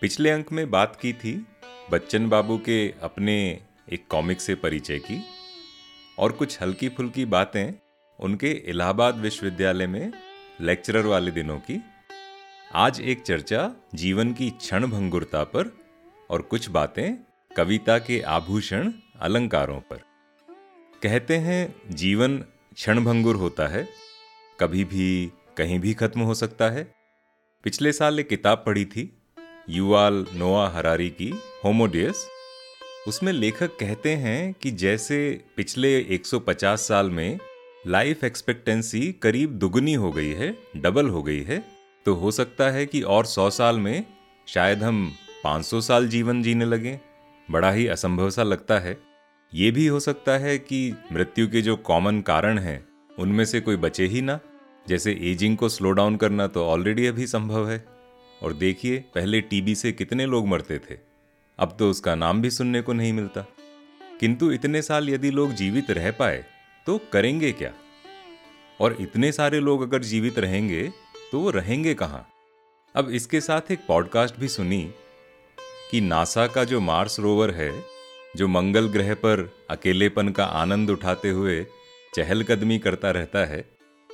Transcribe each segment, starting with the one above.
पिछले अंक में बात की थी, बच्चन बाबू के अपने एक कॉमिक से परिचय की, और कुछ हल्की फुल्की बातें उनके इलाहाबाद विश्वविद्यालय में लेक्चरर वाले दिनों की। आज एक चर्चा जीवन की क्षण भंगुरता पर और कुछ बातें कविता के आभूषण अलंकारों पर। कहते हैं, जीवन क्षणभंगुर होता है, कभी भी, कहीं भी खत्म हो सकता है। पिछले साल एक किताब पढ़ी थी युवाल नोआ हरारी की होमोडियस उसमें लेखक कहते हैं कि जैसे पिछले 150 साल में लाइफ एक्सपेक्टेंसी करीब दुगनी हो गई है, डबल हो गई है तो हो सकता है कि और 100 साल में शायद हम 500 साल जीवन जीने लगें। बड़ा ही असंभव सा लगता है। ये भी हो सकता है कि मृत्यु के जो कॉमन कारण हैं, उनमें से कोई बचे ही ना। जैसे एजिंग को स्लो डाउन करना तो ऑलरेडी अभी संभव है। और देखिए, पहले टीबी से कितने लोग मरते थे। अब तो उसका नाम भी सुनने को नहीं मिलता। किंतु इतने साल यदि लोग जीवित रह पाए तो करेंगे क्या? और इतने सारे लोग अगर जीवित रहेंगे तो वो रहेंगे कहाँ? अब इसके साथ एक पॉडकास्ट भी सुनी कि नासा का जो मार्स रोवर है, जो मंगल ग्रह पर अकेलेपन का आनंद उठाते हुए चहलकदमी करता रहता है,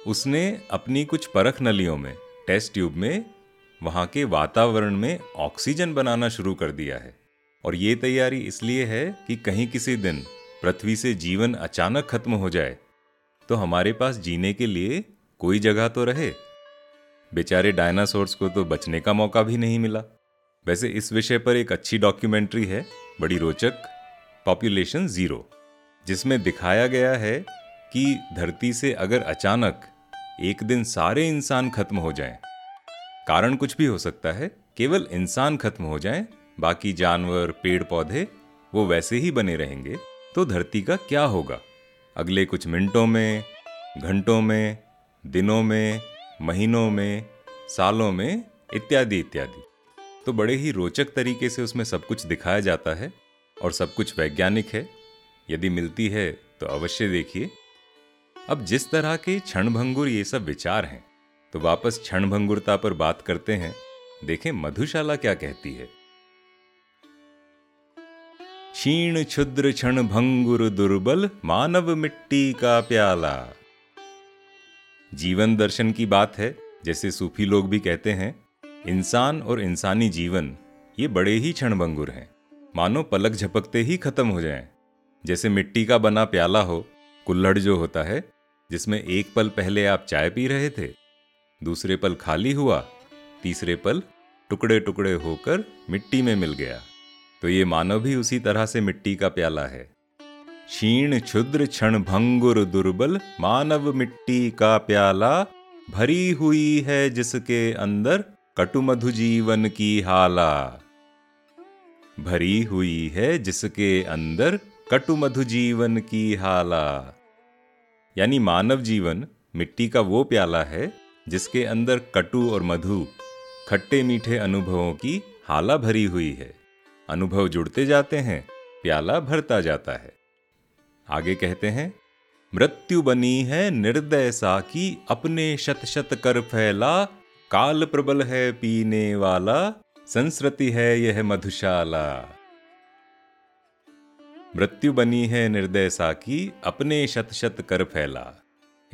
उसने अपनी कुछ परख नलियों में, टेस्ट ट्यूब में वहाँ के वातावरण में ऑक्सीजन बनाना शुरू कर दिया है। और ये तैयारी इसलिए है कि कहीं किसी दिन पृथ्वी से जीवन अचानक खत्म हो जाए तो हमारे पास जीने के लिए कोई जगह तो रहे। बेचारे डायनासोर्स को तो बचने का मौका भी नहीं मिला। वैसे इस विषय पर एक अच्छी डॉक्यूमेंट्री है बड़ी रोचक पॉपुलेशन ज़ीरो जिसमें दिखाया गया है कि धरती से अगर अचानक एक दिन सारे इंसान खत्म हो जाएँ, कारण कुछ भी हो सकता है। केवल इंसान खत्म हो जाए, बाकी जानवर पेड़ पौधे वो वैसे ही बने रहेंगे। तो धरती का क्या होगा? अगले कुछ मिनटों में, घंटों में, दिनों में, महीनों में, सालों में, इत्यादि इत्यादि। तो बड़े ही रोचक तरीके से उसमें सब कुछ दिखाया जाता है और सब कुछ वैज्ञानिक है। यदि मिलती है तो अवश्य देखिए। अब जिस तरह के क्षणभंगुर ये सब विचार हैं तो वापस क्षणभंगुरता पर बात करते हैं। देखें मधुशाला क्या कहती है। क्षीण क्षुद्र क्षण भंगुर दुर्बल मानव मिट्टी का प्याला। जीवन दर्शन की बात है, जैसे सूफी लोग भी कहते हैं, इंसान और इंसानी जीवन, ये बड़े ही क्षणभंगुर हैं। मानो पलक झपकते ही खत्म हो जाएँ। जैसे मिट्टी का बना प्याला हो, कुल्हड़ जो होता है, जिसमें एक पल पहले आप चाय पी रहे थे दूसरे पल खाली हुआ, तीसरे पल टुकड़े टुकड़े होकर मिट्टी में मिल गया। तो ये मानव भी उसी तरह से मिट्टी का प्याला है। क्षीण, क्षुद्र, क्षण भंगुर, दुर्बल मानव मिट्टी का प्याला भरी हुई है जिसके अंदर कटुमधु जीवन की हाला। भरी हुई है जिसके अंदर कटु मधु जीवन की हाला। यानी मानव जीवन मिट्टी का वो प्याला है जिसके अंदर कटु और मधु, खट्टे मीठे अनुभवों की हाला भरी हुई है। अनुभव जुड़ते जाते हैं, प्याला भरता जाता है। आगे कहते हैं, मृत्यु बनी है निर्दय सा की अपने शत शत कर फैला, काल प्रबल है पीने वाला संस्कृति है यह मधुशाला। मृत्यु बनी है निर्दय साकी अपने शत शत कर फैला।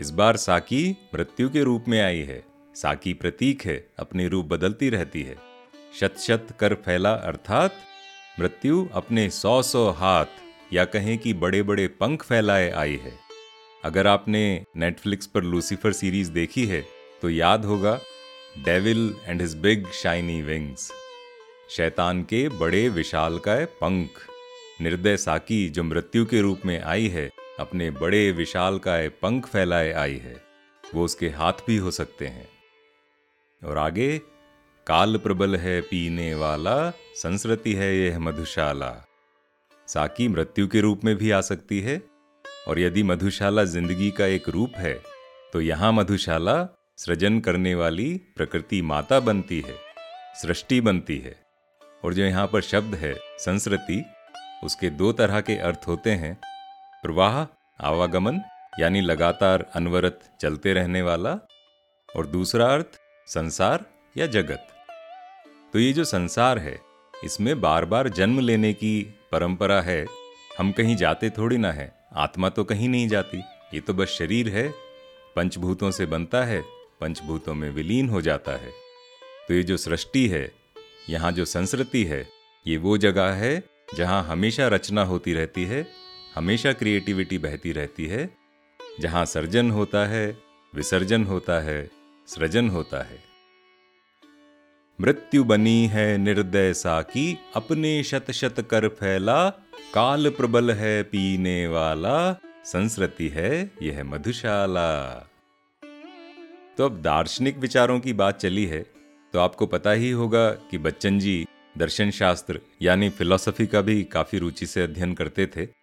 इस बार साकी मृत्यु के रूप में आई है। साकी प्रतीक है, अपनी रूप बदलती रहती है। शत शत कर फैला अर्थात मृत्यु अपने सौ सौ हाथ या कहें कि बड़े बड़े पंख फैलाए आई है। अगर आपने नेटफ्लिक्स पर लूसीफर सीरीज़ देखी है तो याद होगा devil and his big shiny wings शैतान के बड़े विशालकाय पंख। निर्दय साकी जो मृत्यु के रूप में आई है अपने बड़े विशालकाय पंख फैलाए आई है। वो उसके हाथ भी हो सकते हैं। और आगे, काल प्रबल है पीने वाला संस्कृति है यह मधुशाला। साकी मृत्यु के रूप में भी आ सकती है, और यदि मधुशाला ज़िंदगी का एक रूप है तो यहाँ मधुशाला सृजन करने वाली प्रकृति माता बनती है, सृष्टि बनती है। और जो यहाँ पर शब्द है संस्कृति उसके दो तरह के अर्थ होते हैं। प्रवाह, आवागमन, यानी लगातार अनवरत चलते रहने वाला, और दूसरा अर्थ, संसार या जगत। तो ये जो संसार है, इसमें बार बार जन्म लेने की परंपरा है, हम कहीं जाते थोड़ी ना है, आत्मा तो कहीं नहीं जाती, ये तो बस शरीर है, पंचभूतों से बनता है, पंचभूतों में विलीन हो जाता है। तो ये जो सृष्टि है, यहाँ जो संस्कृति है, ये वो जगह है, जहाँ हमेशा रचना होती रहती है हमेशा क्रिएटिविटी बहती रहती है। जहाँ सर्जन होता है, विसर्जन होता है, सृजन होता है। मृत्यु बनी है निर्दय सा की अपने शत शत कर फैला, काल प्रबल है पीने वाला संस्कृति है यह मधुशाला। तो अब दार्शनिक विचारों की बात चली है तो आपको पता ही होगा कि बच्चन जी दर्शन शास्त्र यानी फिलॉसफी का भी काफ़ी रुचि से अध्ययन करते थे।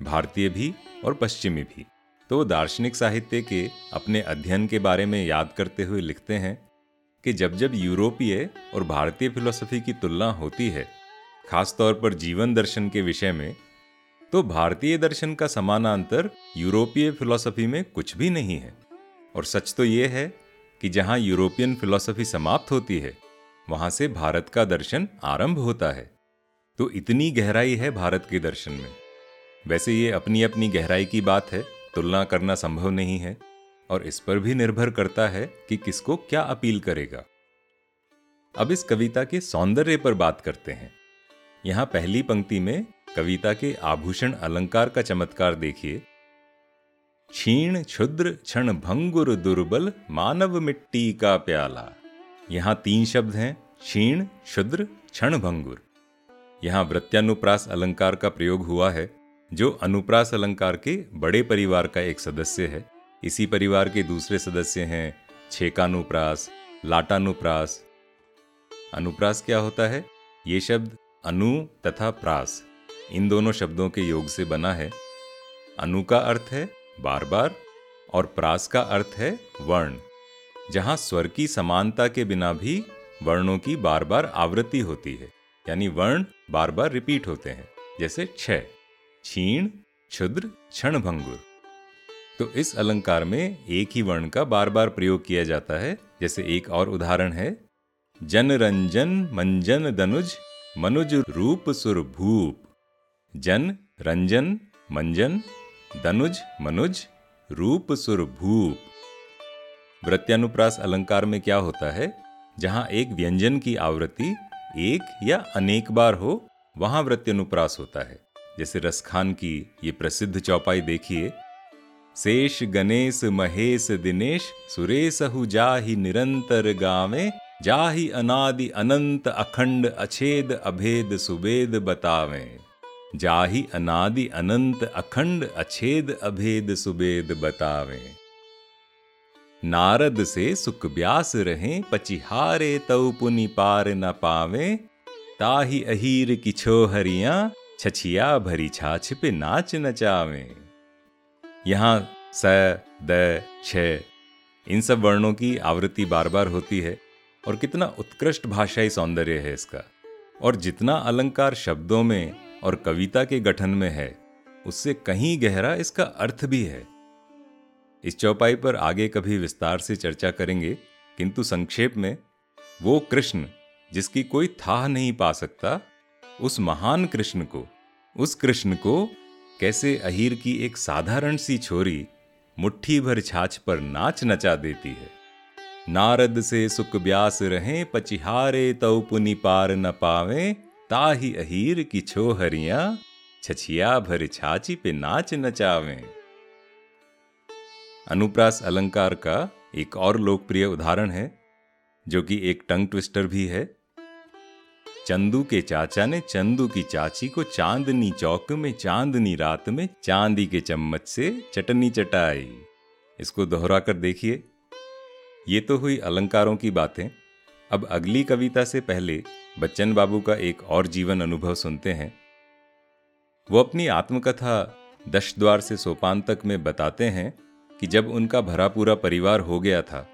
भारतीय भी और पश्चिमी भी। तो दार्शनिक साहित्य के अपने अध्ययन के बारे में याद करते हुए लिखते हैं कि जब जब यूरोपीय और भारतीय फिलॉसफी की तुलना होती है, खासतौर पर जीवन दर्शन के विषय में तो भारतीय दर्शन का समानांतर यूरोपीय फिलॉसफी में कुछ भी नहीं है। और सच तो ये है कि जहाँ यूरोपियन फिलॉसफी समाप्त होती है, वहाँ से भारत का दर्शन आरंभ होता है। तो इतनी गहराई है भारत के दर्शन में। वैसे ये अपनी अपनी गहराई की बात है, तुलना करना संभव नहीं है, और इस पर भी निर्भर करता है कि किसको क्या अपील करेगा। अब इस कविता के सौंदर्य पर बात करते हैं। यहाँ पहली पंक्ति में कविता के आभूषण अलंकार का चमत्कार देखिए। क्षीण क्षुद्र क्षण भंगुर दुर्बल मानव मिट्टी का प्याला। यहाँ तीन शब्द हैं, क्षीण क्षुद्र क्षण भंगुर। यहाँ वृत्यानुप्रास अलंकार का प्रयोग हुआ है। जो अनुप्रास अलंकार के बड़े परिवार का एक सदस्य है। इसी परिवार के दूसरे सदस्य हैं छेकानुप्रास, लाटानुप्रास। अनुप्रास क्या होता है? ये शब्द अनु तथा प्रास, इन दोनों शब्दों के योग से बना है। अनु का अर्थ है बार बार और प्रास का अर्थ है वर्ण, जहाँ स्वर की समानता के बिना भी वर्णों की बार बार आवृत्ति होती है, यानी वर्ण बार बार रिपीट होते हैं, जैसे छ छीण क्षुद्र क्षण तो इस अलंकार में एक ही वर्ण का बार बार प्रयोग किया जाता है, जैसे एक और उदाहरण है, जन रंजन, मंजन दनुज, मनुज रूप सुर भूप। जन रंजन, मंजन, दनुज, मनुज, रूप सुर भूप। वृत्यानुप्रास अलंकार में क्या होता है, जहाँ एक व्यंजन की आवृत्ति एक या अनेक बार हो, वहाँ वृत्यानुप्रास होता है। जैसे रसखान की ये प्रसिद्ध चौपाई देखिए। शेष गणेश महेश दिनेश सुरेशहु जाहि निरंतर गावे, जाहि अनादि अनंत अखंड अछेद अभेद सुबेद बतावे। जाहि अनादि अनंत अखंड अछेद अभेद सुबेद बतावे। नारद से सुख ब्यास रहे, पचिहारे तऊ पुनि पार न पावे। ताही अहीर की छोहरिया छछिया भरी छाछ पे नाच नचावे। यहाँ स, द, छ, इन सब वर्णों की आवृत्ति बार बार होती है और कितना उत्कृष्ट भाषाई सौंदर्य है इसका। और जितना अलंकार शब्दों में और कविता के गठन में है, उससे कहीं गहरा इसका अर्थ भी है। इस चौपाई पर आगे कभी विस्तार से चर्चा करेंगे, किंतु संक्षेप में, वो कृष्ण जिसकी कोई था नहीं पा सकता, उस महान कृष्ण को उस कृष्ण को कैसे अहीर की एक साधारण सी छोरी मुट्ठी भर छाछ पर नाच नचा देती है। नारद से सुख ब्यास रहे, पचिहारे तौ पुनि पार न पावे, ताही अहीर की छोहरिया, छछिया भर छाछी पे नाच नचावे। अनुप्रास अलंकार का एक और लोकप्रिय उदाहरण है, जो कि एक टंग ट्विस्टर भी है। चंदू के चाचा ने चंदू की चाची को चांदनी चौक में, चांदनी रात में चांदी के चम्मच से चटनी चटाई। इसको दोहरा कर देखिए। ये तो हुई अलंकारों की बातें। अब अगली कविता से पहले बच्चन बाबू का एक और जीवन अनुभव सुनते हैं। वो अपनी आत्मकथा दश द्वार से सोपान तक में बताते हैं कि जब उनका भरा पूरा परिवार हो गया था,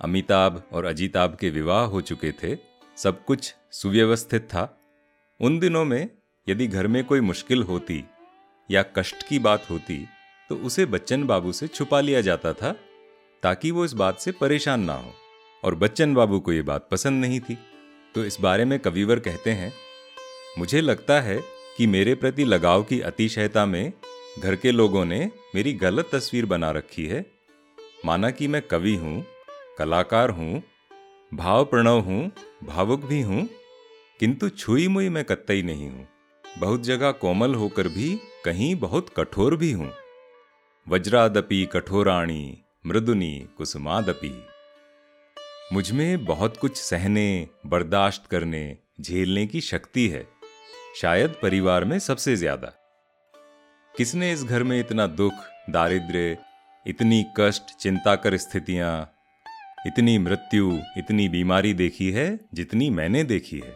अमिताभ और अजीताभ के विवाह हो चुके थे सब कुछ सुव्यवस्थित था। उन दिनों में यदि घर में कोई मुश्किल होती या कष्ट की बात होती तो उसे बच्चन बाबू से छुपा लिया जाता था, ताकि वो इस बात से परेशान ना हो। और बच्चन बाबू को ये बात पसंद नहीं थी। तो इस बारे में कविवर कहते हैं, मुझे लगता है कि मेरे प्रति लगाव की अतिशयता में घर के लोगों ने मेरी गलत तस्वीर बना रखी है। माना कि मैं कवि हूँ, कलाकार हूँ भाव प्रणव हूँ, भावुक भी हूँ, किंतु छुई मुई मैं कत्तई नहीं हूँ। बहुत जगह कोमल होकर भी, कहीं बहुत कठोर भी हूँ। वज्रादपि कठोराणी, मृदुनी कुसुमादपि। मुझमें बहुत कुछ सहने, बर्दाश्त करने, झेलने की शक्ति है, शायद परिवार में सबसे ज़्यादा। किसने इस घर में इतना दुख, दारिद्र्य, इतनी कष्ट, चिंता कर स्थितियाँ इतनी मृत्यु, इतनी बीमारी देखी है जितनी मैंने देखी है।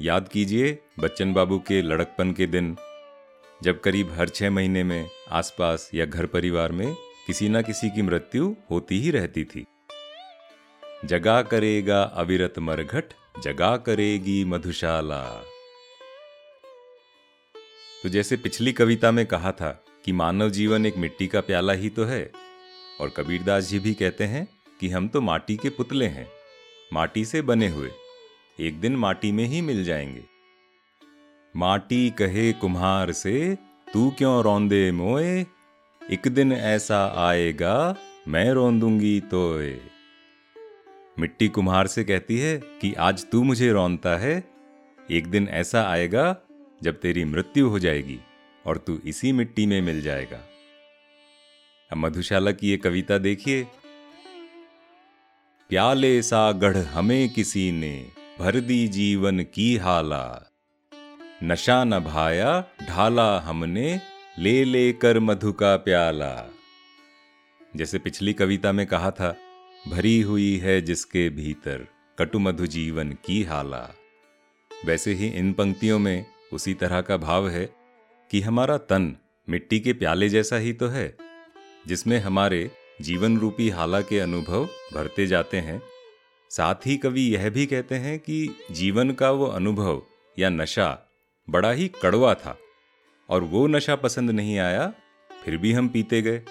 याद कीजिए बच्चन बाबू के लड़कपन के दिन, जब करीब हर छह महीने में आसपास या घर परिवार में किसी ना किसी की मृत्यु होती ही रहती थी। जगा करेगा अविरत मरघट, जगा करेगी मधुशाला। तो जैसे पिछली कविता में कहा था कि मानव जीवन एक मिट्टी का प्याला ही तो है, और कबीरदास जी भी कहते हैं कि हम तो माटी के पुतले हैं, माटी से बने हुए, एक दिन माटी में ही मिल जाएँगे। माटी कहे कुम्हार से, तू क्यों रौंदे मोए? एक दिन ऐसा आएगा, मैं रौंदूँगी तोए। मिट्टी कुम्हार से कहती है कि, आज तू मुझे रौनता है, एक दिन ऐसा आएगा, जब तेरी मृत्यु हो जाएगी और तू इसी मिट्टी में मिल जाएगा। अब मधुशाला की ये कविता देखिए प्याले सा गढ़ हमें किसी ने? भर दी जीवन की हाला। नशा न भाया, ढाला हमने, ले लेकर मधु का प्याला। जैसे पिछली कविता में कहा था, भरी हुई है जिसके भीतर कटु मधु जीवन की हाला। वैसे ही इन पंक्तियों में उसी तरह का भाव है कि हमारा तन मिट्टी के प्याले जैसा ही तो है, जिसमें हमारे जीवन रूपी हाला के अनुभव भरते जाते हैं। साथ ही कवि यह भी कहते हैं कि जीवन का वो अनुभव या नशा बड़ा ही कड़वा था और वो नशा पसंद नहीं आया, फिर भी हम पीते गए।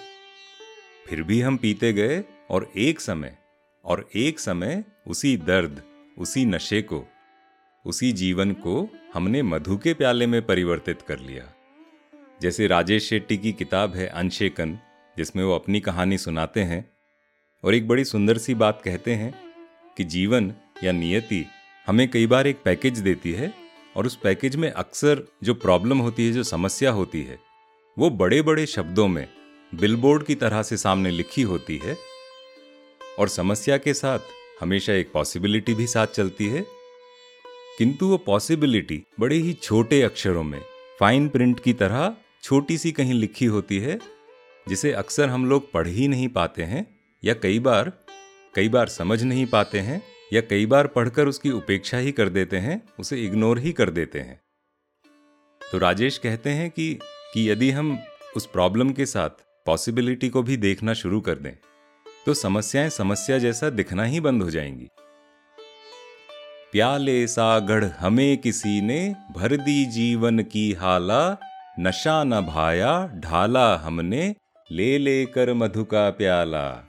फिर भी हम पीते गए और एक समय, और एक समय उसी दर्द, उसी नशे को, उसी जीवन को हमने मधु के प्याले में परिवर्तित कर लिया। जैसे राजेश शेट्टी की किताब है अनशेकन जिसमें वो अपनी कहानी सुनाते हैं और एक बड़ी सुंदर सी बात कहते हैं कि जीवन या नियति हमें कई बार एक पैकेज देती है और उस पैकेज में अक्सर जो प्रॉब्लम होती है, जो समस्या होती है, वो बड़े बड़े शब्दों में बिलबोर्ड की तरह से सामने लिखी होती है और समस्या के साथ हमेशा एक पॉसिबिलिटी भी साथ चलती है। किंतु वो पॉसिबिलिटी बड़े ही छोटे अक्षरों में, फाइन प्रिंट की तरह छोटी सी कहीं लिखी होती है जिसे अक्सर हम लोग पढ़ ही नहीं पाते हैं, या कई बार कई बार समझ नहीं पाते हैं, या कई बार पढ़कर उसकी उपेक्षा ही कर देते हैं, उसे इग्नोर ही कर देते हैं। तो राजेश कहते हैं कि कि यदि हम उस प्रॉब्लम के साथ पॉसिबिलिटी को भी देखना शुरू कर दें तो समस्याएँ समस्या जैसा दिखना ही बंद हो जाएँगी। प्याले सागढ़ हमें किसी ने भर दी जीवन की हाला, नशा न भाया, ढाला हमने ले लेकर मधु का प्याला।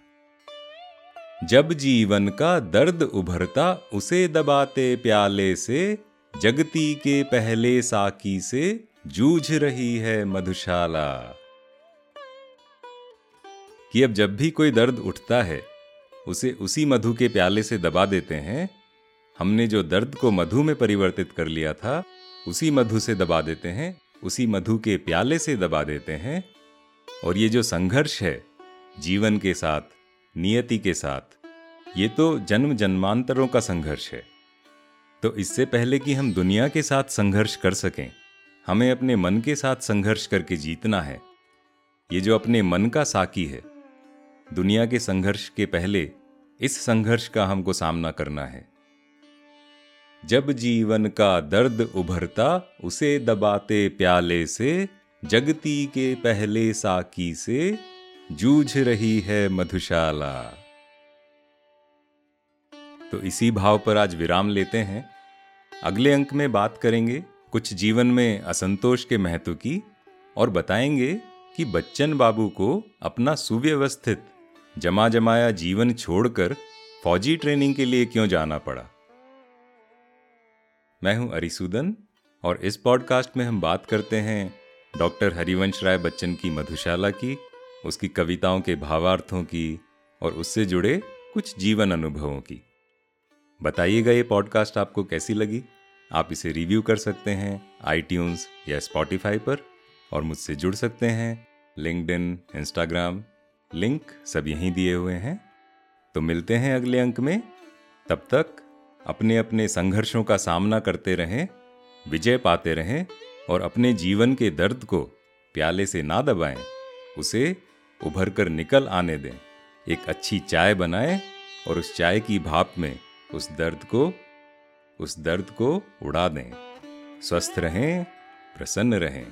जब जीवन का दर्द उभरता, उसे दबाते प्याले से, जगती के पहले साकी से जूझ रही है मधुशाला। कि अब जब भी कोई दर्द उठता है, उसे उसी मधु के प्याले से दबा देते हैं। हमने जो दर्द को मधु में परिवर्तित कर लिया था, उसी मधु से दबा देते हैं, उसी मधु के प्याले से दबा देते हैं। और ये जो संघर्ष है, जीवन के साथ, नियति के साथ, ये तो जन्म जन्मांतरों का संघर्ष है। तो इससे पहले कि हम दुनिया के साथ संघर्ष कर सकें, हमें अपने मन के साथ संघर्ष करके जीतना है। ये जो अपने मन का साकी है, दुनिया के संघर्ष के पहले इस संघर्ष का हमको सामना करना है। जब जीवन का दर्द उभरता, उसे दबाते प्याले से जगती के पहले साकी से जूझ रही है मधुशाला। तो इसी भाव पर आज विराम लेते हैं। अगले अंक में बात करेंगे कुछ जीवन में असंतोष के महत्व की और बताएँगे कि बच्चन बाबू को अपना सुव्यवस्थित जमा जमाया जीवन छोड़कर फौजी ट्रेनिंग के लिए क्यों जाना पड़ा? मैं हूँ अरिसूदन और इस पॉडकास्ट में हम बात करते हैं डॉक्टर हरिवंश राय बच्चन की मधुशाला की, उसकी कविताओं के भावार्थों की और उससे जुड़े कुछ जीवन अनुभवों की। बताइएगा ये पॉडकास्ट आपको कैसी लगी? आप इसे रिव्यू कर सकते हैं आई या स्पॉटिफाई पर और मुझसे जुड़ सकते हैं लिंकड इंस्टाग्राम, लिंक सब यहीं दिए हुए हैं। तो मिलते हैं अगले अंक में। तब तक अपने अपने संघर्षों का सामना करते रहें, विजय पाते रहें और अपने जीवन के दर्द को प्याले से ना दबाएँ, उसे उभर कर निकल आने दें। एक अच्छी चाय बनाएँ और उस चाय की भाप में उस दर्द को, उस दर्द को उड़ा दें। स्वस्थ रहें, प्रसन्न रहें।